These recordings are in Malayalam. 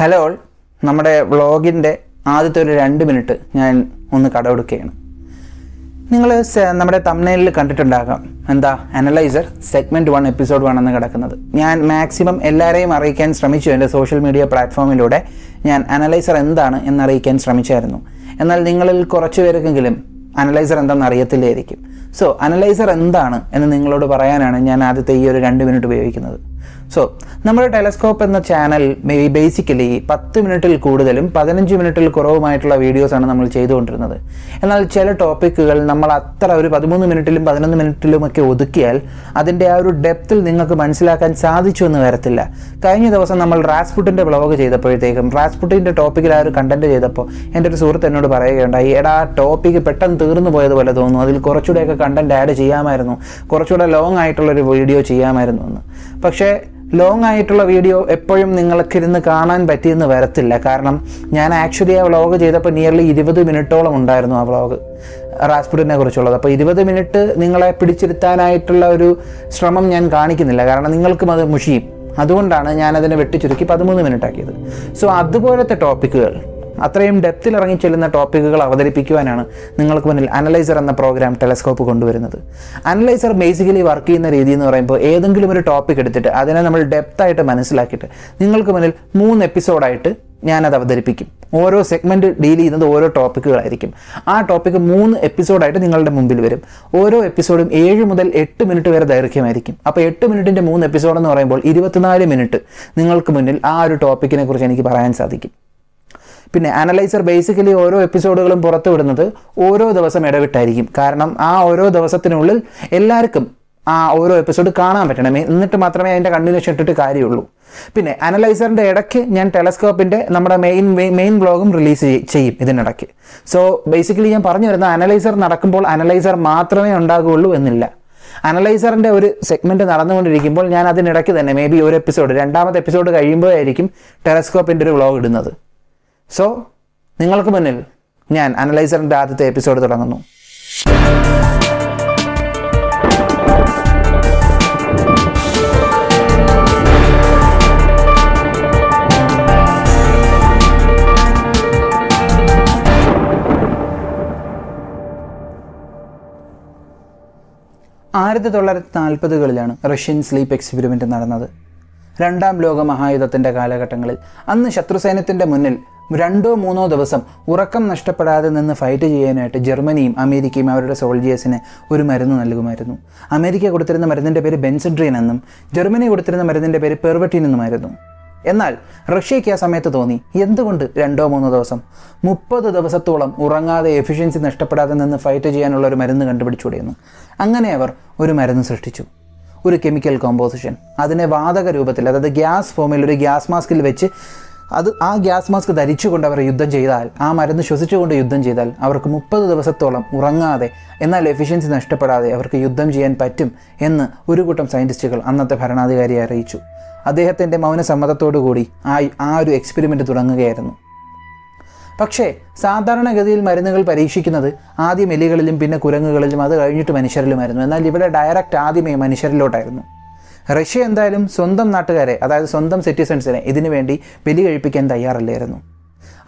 ഹലോ നമ്മുടെ വ്ളോഗിന്റെ ആദ്യത്തെ ഒരു രണ്ട് മിനിറ്റ് ഞാൻ ഒന്ന് കടമെടുക്കുകയാണ് നിങ്ങൾ നമ്മുടെ തമ്നയിലിൽ കണ്ടിട്ടുണ്ടാകാം. എന്താ? Analyser segment one episode one എന്ന് കിടക്കുന്നത്. ഞാൻ മാക്സിമം എല്ലാവരെയും അറിയിക്കാൻ ശ്രമിച്ചു. എന്റെ സോഷ്യൽ മീഡിയ പ്ലാറ്റ്ഫോമിലൂടെ ഞാൻ അനലൈസർ എന്താണ് എന്നറിയിക്കാൻ ശ്രമിച്ചായിരുന്നു. എന്നാൽ നിങ്ങളിൽ കുറച്ച് പേർക്കെങ്കിലും അനലൈസർ എന്താണെന്ന് അറിയത്തില്ലായിരിക്കും. സോ അനലൈസർ എന്താണ് എന്ന് നിങ്ങളോട് പറയാനാണ് ഞാൻ ആദ്യത്തെ ഈ ഒരു രണ്ട് മിനിറ്റ് ഉപയോഗിക്കുന്നത്. സോ നമ്മുടെ ടെലസ്കോപ്പ് എന്ന ചാനൽ ബേസിക്കലി പത്ത് മിനിറ്റിൽ കൂടുതലും പതിനഞ്ച് മിനിറ്റിൽ കുറവുമായിട്ടുള്ള വീഡിയോസാണ് നമ്മൾ ചെയ്തുകൊണ്ടിരുന്നത്. എന്നാൽ ചില ടോപ്പിക്കുകൾ നമ്മൾ അത്ര ഒരു പതിമൂന്ന് മിനിറ്റിലും പതിനൊന്ന് മിനിറ്റിലും ഒക്കെ ഒതുക്കിയാൽ അതിന്റെ ആ ഒരു ഡെപ്തിൽ നിങ്ങൾക്ക് മനസ്സിലാക്കാൻ സാധിച്ചു എന്ന് വരത്തില്ല. കഴിഞ്ഞ ദിവസം നമ്മൾ റാസ്പുട്ടിന്റെ ബ്ലോഗ് ചെയ്തപ്പോഴത്തേക്കും റാസ്പുട്ടിന്റെ ടോപ്പിക്കിൽ ആ ഒരു കണ്ടന്റ് ചെയ്തപ്പോൾ എന്റെ ഒരു സുഹൃത്ത് എന്നോട് പറയുകയുണ്ടായി എടാ ടോപ്പിക്ക് പെട്ടെന്ന് തീർന്നു പോയതുപോലെ തോന്നുന്നു. അതിൽ കുറച്ചുകൂടെയൊക്കെ കണ്ടന്റ് ആഡ് ചെയ്യാമായിരുന്നു. കുറച്ചുകൂടെ ലോങ് ആയിട്ടുള്ളൊരു വീഡിയോ ചെയ്യാമായിരുന്നു എന്ന്. പക്ഷേ ലോങ് ആയിട്ടുള്ള വീഡിയോ എപ്പോഴും നിങ്ങൾക്ക് ഇരുന്ന് കാണാൻ പറ്റിയെന്ന് വരത്തില്ല. കാരണം ഞാൻ ആക്ച്വലി ആ വ്ളോഗ് ചെയ്തപ്പോൾ നിയർലി ഇരുപത് മിനിറ്റോളം ഉണ്ടായിരുന്നു ആ വ്ളോഗ് റാസ്പുഡിനെ കുറിച്ചുള്ളത്. അപ്പോൾ ഇരുപത് മിനിറ്റ് നിങ്ങളെ പിടിച്ചിരുത്താനായിട്ടുള്ള ഒരു ശ്രമം ഞാൻ കാണിക്കുന്നില്ല. കാരണം നിങ്ങൾക്കും അത് മുഷിയും. അതുകൊണ്ടാണ് ഞാനതിനെ വെട്ടിച്ചുരുക്കി പതിമൂന്ന് മിനിറ്റ് ആക്കിയത്. സോ അതുപോലത്തെ ടോപ്പിക്കുകൾ അത്രയും ഡെപ്തിൽ ഇറങ്ങി ചെല്ലുന്ന ടോപ്പിക്കുകൾ അവതരിപ്പിക്കുവാനാണ് നിങ്ങൾക്ക് മുന്നിൽ അനലൈസർ എന്ന പ്രോഗ്രാം ടെലസ്കോപ്പ് കൊണ്ടുവരുന്നത്. അനലൈസർ ബേസിക്കലി വർക്ക് ചെയ്യുന്ന രീതി എന്ന് പറയുമ്പോൾ ഏതെങ്കിലും ഒരു ടോപ്പിക് എടുത്തിട്ട് അതിനെ നമ്മൾ ഡെപ്തായിട്ട് മനസ്സിലാക്കിയിട്ട് നിങ്ങൾക്ക് മുന്നിൽ മൂന്ന് എപ്പിസോഡായിട്ട് ഞാനത് അവതരിപ്പിക്കും. ഓരോ സെഗ്മെന്റ് ഡീൽ ചെയ്യുന്നത് ഓരോ ടോപ്പിക്കുകളായിരിക്കും ആ ടോപ്പിക്ക് മൂന്ന് എപ്പിസോഡായിട്ട് നിങ്ങളുടെ മുമ്പിൽ വരും. ഓരോ എപ്പിസോഡും ഏഴ് മുതൽ എട്ട് മിനിറ്റ് വരെ ദൈർഘ്യമായിരിക്കും. അപ്പോൾ എട്ട് മിനിറ്റിന്റെ മൂന്ന് എപ്പിസോഡ് എന്ന് പറയുമ്പോൾ ഇരുപത്തിനാല് മിനിറ്റ് നിങ്ങൾക്ക് മുന്നിൽ ആ ഒരു ടോപ്പിക്കിനെ കുറിച്ച് എനിക്ക് പറയാൻ സാധിക്കും. പിന്നെ അനലൈസർ ബേസിക്കലി ഓരോ എപ്പിസോഡുകളും പുറത്തുവിടുന്നത് ഓരോ ദിവസം ഇടവിട്ടായിരിക്കും. കാരണം ആ ഓരോ ദിവസത്തിനുള്ളിൽ എല്ലാവർക്കും ആ ഓരോ എപ്പിസോഡ് കാണാൻ പറ്റണം. എന്നിട്ട് മാത്രമേ അതിന്റെ കണ്ടിന്യൂഷൻ ഇട്ടിട്ട് കാര്യമുള്ളൂ. പിന്നെ അനലൈസറിന്റെ ഇടയ്ക്ക് ഞാൻ ടെലസ്കോപ്പിന്റെ നമ്മുടെ മെയിൻ മെയിൻ ബ്ലോഗും റിലീസ് ചെയ്യും ഇതിനിടയ്ക്ക്. സോ ബേസിക്കലി ഞാൻ പറഞ്ഞു വരുന്ന അനലൈസർ നടക്കുമ്പോൾ അനലൈസർ മാത്രമേ ഉണ്ടാകുകയുള്ളൂ എന്നില്ല. അനലൈസറിന്റെ ഒരു സെഗ്മെന്റ് നടന്നുകൊണ്ടിരിക്കുമ്പോൾ ഞാൻ അതിനിടയ്ക്ക് തന്നെ മേ ബി ഒരു എപ്പിസോഡ് രണ്ടാമത്തെ എപ്പിസോഡ് കഴിയുമ്പോഴായിരിക്കും ടെലസ്കോപ്പിന്റെ ഒരു വ്ളോഗ് ഇടുന്നത്. സോ നിങ്ങൾക്ക് മുന്നിൽ ഞാൻ അനലൈസറിന്റെ ആദ്യത്തെ എപ്പിസോഡ് തുടങ്ങുന്നു. ആയിരത്തി തൊള്ളായിരത്തി നാൽപ്പതുകളിലാണ് റഷ്യൻ സ്ലീപ്പ് എക്സ്പെരിമെന്റ് നടന്നത്. രണ്ടാം ലോക മഹായുദ്ധത്തിന്റെ കാലഘട്ടങ്ങളിൽ അന്ന് ശത്രുസൈന്യത്തിന്റെ മുന്നിൽ രണ്ടോ മൂന്നോ ദിവസം ഉറക്കം നഷ്ടപ്പെടാതെ നിന്ന് ഫൈറ്റ് ചെയ്യാനായിട്ട് ജർമ്മനിയും അമേരിക്കയും അവരുടെ സോൾജിയേഴ്സിന് ഒരു മരുന്ന് നൽകുമായിരുന്നു. അമേരിക്ക കൊടുത്തിരുന്ന മരുന്നിന്റെ പേര് ബെൻസിഡ്രീൻ എന്നും ജർമ്മനി കൊടുത്തിരുന്ന മരുന്നിന്റെ പേര് പെർവറ്റീൻ എന്നുമായിരുന്നു. എന്നാൽ റഷ്യയ്ക്ക് ആ സമയത്ത് തോന്നി എന്തുകൊണ്ട് രണ്ടോ മൂന്നോ ദിവസം? മുപ്പത് ദിവസത്തോളം ഉറങ്ങാതെ എഫിഷ്യൻസി നഷ്ടപ്പെടാതെ നിന്ന് ഫൈറ്റ് ചെയ്യാനുള്ള ഒരു മരുന്ന് കണ്ടുപിടിച്ചുകൂടിയെന്ന്. അങ്ങനെ അവർ ഒരു മരുന്ന് സൃഷ്ടിച്ചു. ഒരു കെമിക്കൽ കോമ്പോസിഷൻ അതിനെ വാതക രൂപത്തിൽ അതായത് ഗ്യാസ് ഫോമിൽ ഒരു ഗ്യാസ് മാസ്കിൽ വെച്ച് അത് ആ ഗ്യാസ് മാസ്ക് ധരിച്ചുകൊണ്ട് അവർ യുദ്ധം ചെയ്താൽ ആ മരുന്ന് ശ്വസിച്ചുകൊണ്ട് യുദ്ധം ചെയ്താൽ അവർക്ക് മുപ്പത് ദിവസത്തോളം ഉറങ്ങാതെ എന്നാൽ എഫിഷ്യൻസി നഷ്ടപ്പെടാതെ അവർക്ക് യുദ്ധം ചെയ്യാൻ പറ്റും എന്ന് ഒരു കൂട്ടം സയന്റിസ്റ്റുകൾ അന്നത്തെ ഭരണാധികാരിയെ അറിയിച്ചു. അദ്ദേഹത്തിന്റെ മൗനസമ്മതത്തോടുകൂടി ആ ആ ഒരു എക്സ്പെരിമെന്റ് തുടങ്ങുകയായിരുന്നു. പക്ഷേ സാധാരണഗതിയിൽ മരുന്നുകൾ പരീക്ഷിക്കുന്നത് ആദ്യം എലികളിലും പിന്നെ കുരങ്ങുകളിലും അത് കഴിഞ്ഞിട്ട് മനുഷ്യരിലുമായിരുന്നു. എന്നാൽ ഇവിടെ ഡയറക്റ്റ് ആദ്യമേ മനുഷ്യരിലോട്ടായിരുന്നു. റഷ്യ എന്തായാലും സ്വന്തം നാട്ടുകാരെ അതായത് സ്വന്തം സിറ്റിസൺസിനെ ഇതിനു വേണ്ടി ബലി കഴിപ്പിക്കാൻ തയ്യാറല്ലായിരുന്നു.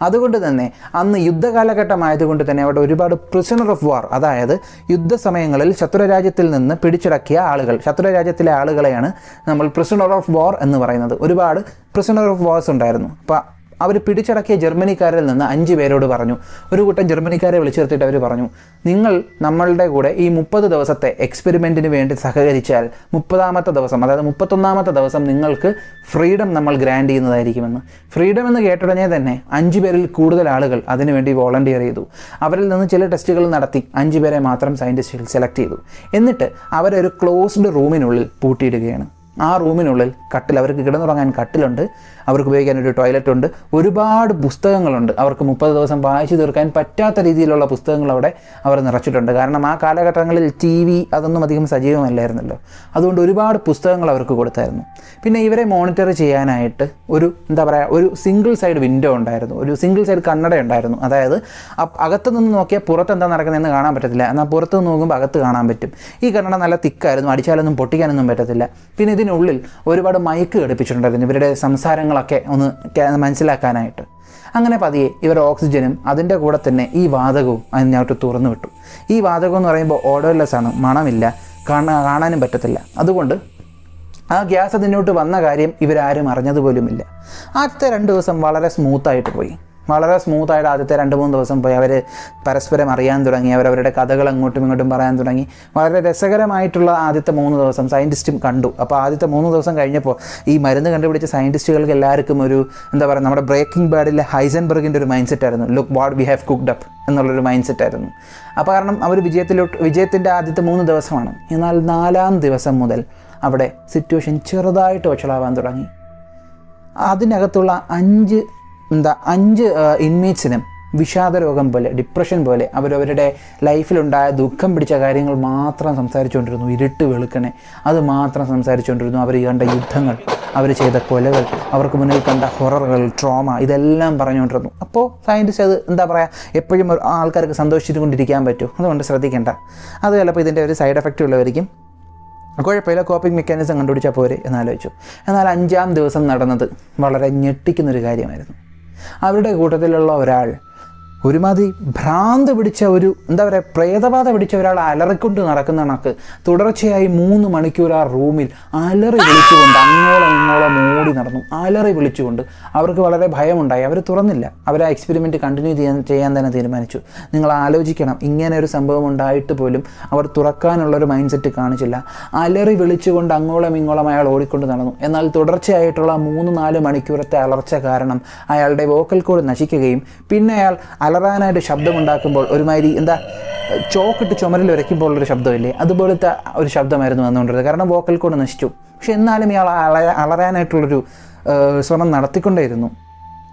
അതുകൊണ്ട് തന്നെ അന്ന് യുദ്ധകാലഘട്ടമായതുകൊണ്ട് തന്നെ അവിടെ ഒരുപാട് പ്രിസണർ ഓഫ് വാർ അതായത് യുദ്ധസമയങ്ങളിൽ ശത്രുരാജ്യത്തിൽ നിന്ന് പിടിച്ചടക്കിയ ആളുകൾ ശത്രുരാജ്യത്തിലെ ആളുകളെയാണ് നമ്മൾ പ്രിസണർ ഓഫ് വാർ എന്ന് പറയുന്നത്. ഒരുപാട് പ്രിസണർ ഓഫ് വാർസ് ഉണ്ടായിരുന്നു. അപ്പോൾ അവർ പിടിച്ചടക്കിയ ജർമ്മനിക്കാരിൽ നിന്ന് അഞ്ച് പേരോട് പറഞ്ഞു. ഒരു കൂട്ടം ജർമ്മനിക്കാരെ വിളിച്ചു നിർത്തിയിട്ട് അവർ പറഞ്ഞു നിങ്ങൾ നമ്മളുടെ കൂടെ ഈ മുപ്പത് ദിവസത്തെ എക്സ്പെരിമെന്റിന് വേണ്ടി സഹകരിച്ചാൽ മുപ്പതാമത്തെ ദിവസം അതായത് മുപ്പത്തൊന്നാമത്തെ ദിവസം നിങ്ങൾക്ക് ഫ്രീഡം നമ്മൾ ഗ്രാൻഡ് ചെയ്യുന്നതായിരിക്കുമെന്ന്. ഫ്രീഡം എന്ന് കേട്ടുടനെ തന്നെ അഞ്ച് പേരിൽ കൂടുതൽ ആളുകൾ അതിനുവേണ്ടി വോളണ്ടിയർ ചെയ്തു. അവരിൽ നിന്ന് ചില ടെസ്റ്റുകൾ നടത്തി അഞ്ച് പേരെ മാത്രം സയന്റിസ്റ്റുകൾ സെലക്ട് ചെയ്തു. എന്നിട്ട് അവരെ ഒരു ക്ലോസ്ഡ് റൂമിനുള്ളിൽ പൂട്ടിയിടുകയാണ്. ആ റൂമിനുള്ളിൽ കട്ടിൽ അവർക്ക് കിടന്നുറങ്ങാൻ കട്ടിലുണ്ട്. അവർക്ക് ഉപയോഗിക്കാൻ ഒരു ടോയ്ലറ്റ് ഉണ്ട്. ഒരുപാട് പുസ്തകങ്ങളുണ്ട്. അവർക്ക് മുപ്പത് ദിവസം വായിച്ചു തീർക്കാൻ പറ്റാത്ത രീതിയിലുള്ള പുസ്തകങ്ങൾ അവിടെ അവർ നിറച്ചിട്ടുണ്ട്. കാരണം ആ കാലഘട്ടങ്ങളിൽ ടി വി അതൊന്നും അധികം സജീവമല്ലായിരുന്നല്ലോ. അതുകൊണ്ട് ഒരുപാട് പുസ്തകങ്ങൾ അവർക്ക് കൊടുത്തായിരുന്നു. പിന്നെ ഇവരെ മോണിറ്റർ ചെയ്യാനായിട്ട് ഒരു എന്താ പറയുക ഒരു സിംഗിൾ സൈഡ് വിൻഡോ ഉണ്ടായിരുന്നു. ഒരു സിംഗിൾ സൈഡ് കണ്ണട ഉണ്ടായിരുന്നു. അതായത് അകത്ത് നിന്ന് നോക്കിയാൽ പുറത്ത് എന്താ നടക്കുന്നതെന്ന് കാണാൻ പറ്റത്തില്ല. എന്നാൽ പുറത്ത് നിന്ന് നോക്കുമ്പോൾ അകത്ത് കാണാൻ പറ്റും. ഈ കണ്ണട നല്ല തിക്കായിരുന്നു. അടിച്ചാലൊന്നും പൊട്ടിക്കാനൊന്നും പറ്റത്തില്ല. പിന്നെ ഇതിനുള്ളിൽ ഒരുപാട് മൈക്ക് ഘടിപ്പിച്ചിട്ടുണ്ടായിരുന്നു. ഇവരുടെ സംസാരങ്ങൾ കാര്യങ്ങളൊക്കെ ഒന്ന് മനസ്സിലാക്കാനായിട്ട്. അങ്ങനെ പതിയെ ഇവർ ഓക്സിജനും അതിന്റെ കൂടെ തന്നെ ഈ വാതകവും അതിനകത്ത് തുറന്നു വിട്ടു. ഈ വാതകം എന്ന് പറയുമ്പോൾ ഓഡോലെസ് ആണ് മണമില്ല കാണാ കാണാനും പറ്റത്തില്ല. അതുകൊണ്ട് ആ ഗ്യാസ് അതിനോട്ട് വന്ന കാര്യം ഇവരാരും അറിഞ്ഞതുപോലുമില്ല. ആദ്യത്തെ രണ്ട് ദിവസം വളരെ സ്മൂത്തായിട്ട് പോയി. വളരെ സ്മൂത്തായിട്ട് ആദ്യത്തെ രണ്ട് മൂന്ന് ദിവസം പോയി അവർ പരസ്പരം അറിയാൻ തുടങ്ങി അവരവരുടെ കഥകൾ അങ്ങോട്ടും ഇങ്ങോട്ടും പറയാൻ തുടങ്ങി. വളരെ രസകരമായിട്ടുള്ള ആദ്യത്തെ മൂന്ന് ദിവസം സയന്റിസ്റ്റും കണ്ടു. അപ്പോൾ ആദ്യത്തെ മൂന്ന് ദിവസം കഴിഞ്ഞപ്പോൾ ഈ മരുന്ന് കണ്ടുപിടിച്ച സയന്റിസ്റ്റുകൾക്ക് എല്ലാവർക്കും ഒരു എന്താ പറയുക നമ്മുടെ ബ്രേക്കിംഗ് ബാഡിലെ ഹൈസൻബർഗിന്റെ ഒരു മൈൻഡ് സെറ്റ് ആയിരുന്നു. Look what we have cooked up എന്നുള്ളൊരു മൈൻഡ് സെറ്റ് ആയിരുന്നു. അപ്പോൾ കാരണം അവർ വിജയത്തിലോട്ട് വിജയത്തിന്റെ ആദ്യത്തെ മൂന്ന് ദിവസമാണ്. എന്നാൽ നാലാം ദിവസം മുതൽ അവിടെ സിറ്റുവേഷൻ ചെറുതായിട്ട് വഷളാവാൻ തുടങ്ങി. അതിനകത്തുള്ള അഞ്ച് എന്താ അഞ്ച് ഇൻമേറ്റ്സിനും വിഷാദ രോഗം പോലെ ഡിപ്രഷൻ പോലെ അവരവരുടെ ലൈഫിലുണ്ടായ ദുഃഖം പിടിച്ച കാര്യങ്ങൾ മാത്രം സംസാരിച്ചുകൊണ്ടിരുന്നു ഇരുട്ട് വെളുക്കണേ അത് മാത്രം സംസാരിച്ചുകൊണ്ടിരുന്നു. അവർ കണ്ട യുദ്ധങ്ങൾ അവർ ചെയ്ത കൊലകൾ അവർക്ക് മുന്നിൽ കണ്ട ഹൊററുകൾ ട്രോമ ഇതെല്ലാം പറഞ്ഞുകൊണ്ടിരുന്നു. അപ്പോൾ സയന്റിസ്റ്റ് അത് എന്താ പറയുക എപ്പോഴും ആൾക്കാർക്ക് സന്തോഷിച്ചുകൊണ്ടിരിക്കാൻ പറ്റും. അതുകൊണ്ട് ശ്രദ്ധിക്കേണ്ട. അത് ചിലപ്പോൾ ഇതിന്റെ ഒരു സൈഡ് എഫക്റ്റ് ഉള്ളവരിക്കും കുഴപ്പമില്ല കോപ്പിംഗ് മെക്കാനിസം കണ്ടുപിടിച്ചാൽ പോരെ എന്നാലോചിച്ചു എന്നാൽ അഞ്ചാം ദിവസം നടന്നത് വളരെ ഞെട്ടിക്കുന്നൊരു കാര്യമായിരുന്നു. അവരുടെ കൂട്ടത്തിലുള്ള ഒരാൾ ഒരുമാതിരി ഭ്രാന്ത് പിടിച്ച ഒരു എന്താ പറയുക പ്രേതബാധ പിടിച്ച ഒരാൾ അലറിക്കൊണ്ട് നടക്കുന്ന കണക്ക് തുടർച്ചയായി മൂന്ന് മണിക്കൂർ ആ റൂമിൽ അലറി വിളിച്ചുകൊണ്ട് അങ്ങോളം ഇങ്ങോളം ഓടി നടന്നു. അലറി വിളിച്ചുകൊണ്ട് അവർക്ക് വളരെ ഭയമുണ്ടായി. അവർ തുറന്നില്ല. അവർ ആ എക്സ്പെരിമെന്റ് കണ്ടിന്യൂ ചെയ്യാൻ ചെയ്യാൻ തന്നെ തീരുമാനിച്ചു. നിങ്ങൾ ആലോചിക്കണം ഇങ്ങനെ ഒരു സംഭവം ഉണ്ടായിട്ട് പോലും അവർ തുറക്കാനുള്ളൊരു മൈൻഡ് സെറ്റ് കാണിച്ചില്ല. അലറി വിളിച്ചുകൊണ്ട് അങ്ങോളം ഇങ്ങോളം അയാൾ ഓടിക്കൊണ്ട് നടന്നു. എന്നാൽ തുടർച്ചയായിട്ടുള്ള മൂന്ന് നാല് മണിക്കൂറത്തെ അലർച്ച കാരണം അയാളുടെ വോക്കൽ കോഡ് നശിക്കുകയും പിന്നെ അയാൾ അലറാനായിട്ട് ശബ്ദമുണ്ടാക്കുമ്പോൾ ഒരുമാതിരി എന്താ ചോക്കിട്ട് ചുമരിൽ ഉരയ്ക്കുമ്പോൾ ഒരു ശബ്ദമില്ലേ? അതുപോലത്തെ ഒരു ശബ്ദമായിരുന്നു വന്നുകൊണ്ടിരുന്നത്. കാരണം വോക്കൽ കോഡ് നശിച്ചു. പക്ഷെ എന്നാലും ഇയാൾ അള അളരാനായിട്ടുള്ളൊരു ശ്രമം നടത്തിക്കൊണ്ടേയിരുന്നു.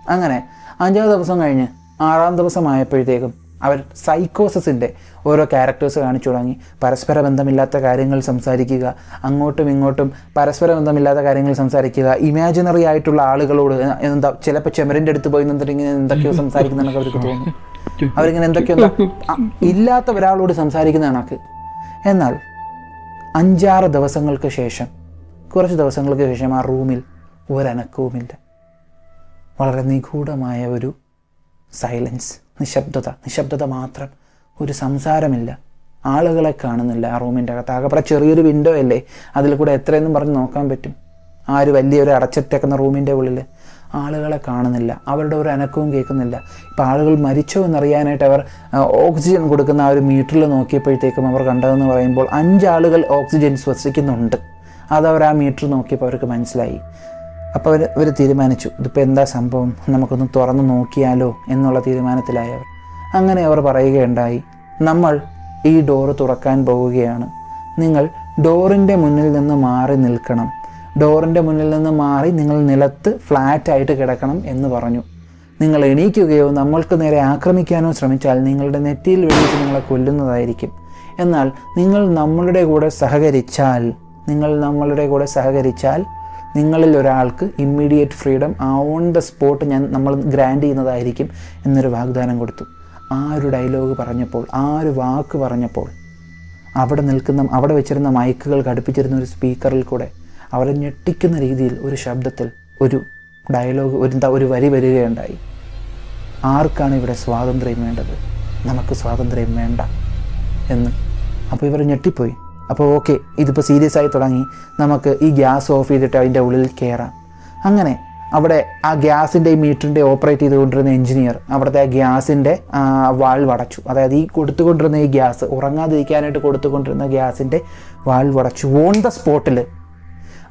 അങ്ങനെ അഞ്ചാം ദിവസം കഴിഞ്ഞ് ആറാം ദിവസമായപ്പോഴത്തേക്കും അവർ സൈക്കോസിന്റെ ഓരോ ക്യാരക്ടേഴ്സ് കാണിച്ചു തുടങ്ങി. പരസ്പര ബന്ധമില്ലാത്ത കാര്യങ്ങൾ സംസാരിക്കുക അങ്ങോട്ടും ഇങ്ങോട്ടും പരസ്പര ബന്ധമില്ലാത്ത കാര്യങ്ങൾ സംസാരിക്കുക ഇമാജിനറി ആയിട്ടുള്ള ആളുകളോട് എന്താ ചിലപ്പോൾ ചെമരിന്റെ അടുത്ത് പോയി നിന്നിട്ടിങ്ങനെ എന്തൊക്കെയോ സംസാരിക്കുന്നതൊക്കെ അവർക്ക് തോന്നി. അവരിങ്ങനെ എന്തൊക്കെയോ ഇല്ലാത്ത ഒരാളോട് സംസാരിക്കുന്ന കണക്ക്. എന്നാൽ അഞ്ചാറ് ദിവസങ്ങൾക്ക് ശേഷം കുറച്ച് ദിവസങ്ങൾക്ക് ശേഷം ആ റൂമിൽ ഒരനക്കവുമില്ല. വളരെ നിഗൂഢമായ ഒരു സൈലൻസ്. നിശബ്ദത നിശബ്ദത മാത്രം. ഒരു സംസാരമില്ല. ആളുകളെ കാണുന്നില്ല ആ റൂമിന്റെ അകത്ത്. ആകെ ചെറിയൊരു വിൻഡോ അല്ലേ? അതിൽ കൂടെ എത്രയെന്നും പറഞ്ഞ് നോക്കാൻ പറ്റും. ആ ഒരു വലിയൊരു അടച്ചിട്ടേക്കുന്ന റൂമിന്റെ ഉള്ളിൽ ആളുകളെ കാണുന്നില്ല. അവരുടെ ഒരു അനക്കവും കേൾക്കുന്നില്ല. ഇപ്പം ആളുകൾ മരിച്ചോ എന്നറിയാനായിട്ട് അവർ ഓക്സിജൻ കൊടുക്കുന്ന ആ ഒരു മീറ്ററിൽ നോക്കിയപ്പോഴത്തേക്കും അവർ കണ്ടതെന്ന് പറയുമ്പോൾ അഞ്ചാളുകൾ ഓക്സിജൻ ശ്വസിക്കുന്നുണ്ട്. അതവർ ആ മീറ്റർ നോക്കിയപ്പോൾ അവർക്ക് മനസ്സിലായി. അപ്പോൾ അവർ അവർ തീരുമാനിച്ചു ഇതിപ്പോൾ എന്താ സംഭവം? നമുക്കൊന്ന് തുറന്നു നോക്കിയാലോ? എന്നുള്ള തീരുമാനത്തിലായവർ. അങ്ങനെ അവർ പറയുകയുണ്ടായി നമ്മൾ ഈ ഡോറ് തുറക്കാൻ പോവുകയാണ്. നിങ്ങൾ ഡോറിന്റെ മുന്നിൽ നിന്ന് മാറി നിൽക്കണം. ഡോറിന്റെ മുന്നിൽ നിന്ന് മാറി നിങ്ങൾ നിലത്ത് ഫ്ലാറ്റായിട്ട് കിടക്കണം എന്ന് പറഞ്ഞു. നിങ്ങൾ എണീക്കുകയോ നമ്മൾക്ക് നേരെ ആക്രമിക്കാനോ ശ്രമിച്ചാൽ നിങ്ങളുടെ നെറ്റിയിൽ വെടിച്ച് നിങ്ങളെ കൊല്ലുന്നതായിരിക്കും. എന്നാൽ നിങ്ങൾ നമ്മളുടെ കൂടെ സഹകരിച്ചാൽ നിങ്ങൾ നമ്മളുടെ കൂടെ സഹകരിച്ചാൽ നിങ്ങളിൽ ഒരാൾക്ക് immediate freedom on the spot ഞാൻ നമ്മൾ ഗ്രാൻഡ് ചെയ്യുന്നതായിരിക്കും എന്നൊരു വാഗ്ദാനം കൊടുത്തു. ആ ഒരു ഡയലോഗ് പറഞ്ഞപ്പോൾ ആ ഒരു വാക്ക് പറഞ്ഞപ്പോൾ അവിടെ നിൽക്കുന്ന അവിടെ വെച്ചിരുന്ന മൈക്കുകൾ ഘടിപ്പിച്ചിരുന്ന ഒരു സ്പീക്കറിൽ കൂടെ അവരെ ഞെട്ടിക്കുന്ന രീതിയിൽ ഒരു ശബ്ദത്തിൽ ഒരു ഡയലോഗ് ഒരു എന്താ ഒരു വരി വരികയുണ്ടായി. ആർക്കാണ് ഇവിടെ സ്വാതന്ത്ര്യം വേണ്ടത്? നമുക്ക് സ്വാതന്ത്ര്യം വേണ്ട എന്ന്. അപ്പോൾ ഇവർ ഞെട്ടിപ്പോയി. അപ്പോൾ ഓക്കെ ഇതിപ്പോൾ സീരിയസ് ആയി തുടങ്ങി. നമുക്ക് ഈ ഗ്യാസ് ഓഫ് ചെയ്തിട്ട് അതിന്റെ ഉള്ളിൽ കയറാം അങ്ങനെ അവിടെ ആ ഗ്യാസിന്റെ മീറ്ററിന്റെ ഓപ്പറേറ്റ് ചെയ്തുകൊണ്ടിരുന്ന എഞ്ചിനീയർ അവിടുത്തെ ആ ഗ്യാസിന്റെ വാൾവ് വടച്ചു അതായത് ഈ കൊടുത്തുകൊണ്ടിരുന്ന ഈ ഗ്യാസ് ഉറങ്ങാതിരിക്കാനായിട്ട് കൊടുത്തുകൊണ്ടിരുന്ന ഗ്യാസിന്റെ വാൾവ് വടച്ചു ഓൺ ദ സ്പോട്ടിൽ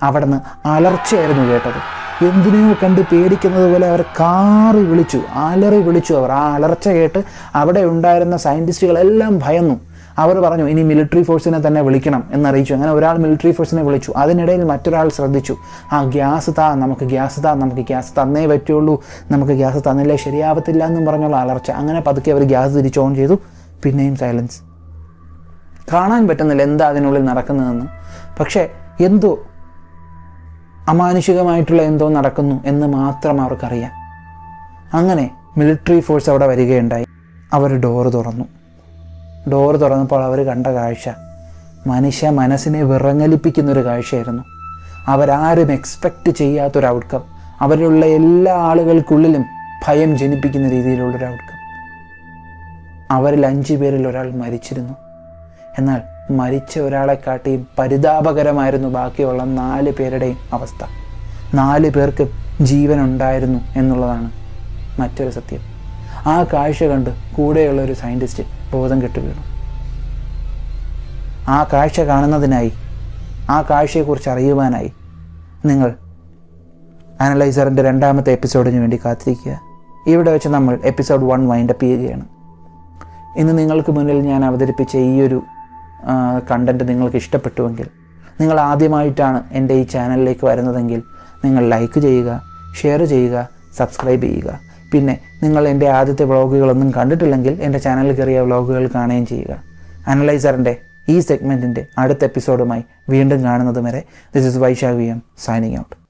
അവിടുന്ന് അലർച്ചയായിരുന്നു കേട്ടത്. എന്തിനെയോ കണ്ട് പേടിക്കുന്നത് പോലെ അവർ കാറി വിളിച്ചു. അലറി വിളിച്ചു അവർ. ആ അലർച്ച കേട്ട് അവിടെ ഉണ്ടായിരുന്ന സയന്റിസ്റ്റുകളെല്ലാം ഭയന്നു. അവർ പറഞ്ഞു ഇനി മിലിറ്ററി ഫോഴ്സിനെ തന്നെ വിളിക്കണം എന്നറിയിച്ചു. അങ്ങനെ ഒരാൾ മിലിറ്ററി ഫോഴ്സിനെ വിളിച്ചു. അതിനിടയിൽ മറ്റൊരാൾ ശ്രദ്ധിച്ചു. ആ ഗ്യാസ് താ നമുക്ക് ഗ്യാസ് താ നമുക്ക് ഗ്യാസ് തന്നേ പറ്റുള്ളൂ. നമുക്ക് ഗ്യാസ് തന്നില്ലേ ശരിയാവത്തില്ല എന്നും പറഞ്ഞുള്ള അലർച്ച. അങ്ങനെ പതുക്കെ അവർ ഗ്യാസ് തിരിച്ച് ഓൺ ചെയ്തു. പിന്നെയും സൈലൻസ്. കാണാൻ പറ്റുന്നില്ല എന്താ അതിനുള്ളിൽ നടക്കുന്നതെന്ന്. പക്ഷേ എന്തോ അമാനുഷികമായിട്ടുള്ള എന്തോ നടക്കുന്നു എന്ന് മാത്രം അവർക്കറിയാം. അങ്ങനെ മിലിറ്ററി ഫോഴ്സ് അവിടെ വരികയുണ്ടായി. അവർ ഡോറ് തുറന്നു. ഡോറ് തുറന്നപ്പോൾ അവർ കണ്ട കാഴ്ച. മനുഷ്യ മനസ്സിനെ വിറങ്ങലിപ്പിക്കുന്ന ഒരു കാഴ്ചയായിരുന്നു. അവരാരും എക്സ്പെക്റ്റ് ചെയ്യാത്തൊരു ഔട്ട്കം അവരിലുള്ള എല്ലാ ആളുകൾക്കുള്ളിലും ഭയം ജനിപ്പിക്കുന്ന രീതിയിലുള്ളൊരു ഔട്ട്കം അവരിൽ അഞ്ചു പേരിൽ ഒരാൾ മരിച്ചിരുന്നു. എന്നാൽ മരിച്ച ഒരാളെക്കാട്ടിയും പരിതാപകരമായിരുന്നു ബാക്കിയുള്ള നാല് പേരുടെയും അവസ്ഥ. നാല് പേർക്ക് ജീവൻ ഉണ്ടായിരുന്നു എന്നുള്ളതാണ് മറ്റൊരു സത്യം. ആ കാഴ്ച കണ്ട് കൂടെയുള്ള ഒരു സയന്റിസ്റ്റ് ബോധം കെട്ടുവീണു. ആ കാഴ്ച കാണുന്നതിനായി ആ കാഴ്ചയെക്കുറിച്ച് അറിയുവാനായി നിങ്ങൾ അനലൈസറിന്റെ രണ്ടാമത്തെ എപ്പിസോഡിന് വേണ്ടി കാത്തിരിക്കുക. ഇവിടെ വെച്ച് നമ്മൾ എപ്പിസോഡ് വൺ വൈൻഡപ്പ് ചെയ്യുകയാണ്. ഇന്ന് നിങ്ങൾക്ക് മുന്നിൽ ഞാൻ അവതരിപ്പിച്ച ഈ ഒരു കണ്ടന്റ് നിങ്ങൾക്ക് ഇഷ്ടപ്പെട്ടുവെങ്കിൽ നിങ്ങൾ ആദ്യമായിട്ടാണ് എന്റെ ഈ ചാനലിലേക്ക് വരുന്നതെങ്കിൽ നിങ്ങൾ ലൈക്ക് ചെയ്യുക ഷെയർ ചെയ്യുക സബ്സ്ക്രൈബ് ചെയ്യുക. പിന്നെ നിങ്ങൾ എന്റെ ആദ്യത്തെ വ്ളോഗുകളൊന്നും കണ്ടിട്ടില്ലെങ്കിൽ എന്റെ ചാനലിൽ കയറിയ വ്ളോഗുകൾ കാണുകയും ചെയ്യുക. അനലൈസറിന്റെ ഈ സെഗ്മെന്റിന്റെ അടുത്ത എപ്പിസോഡുമായി വീണ്ടും കാണുന്നത് വരെ this is Vaishakh V M signing out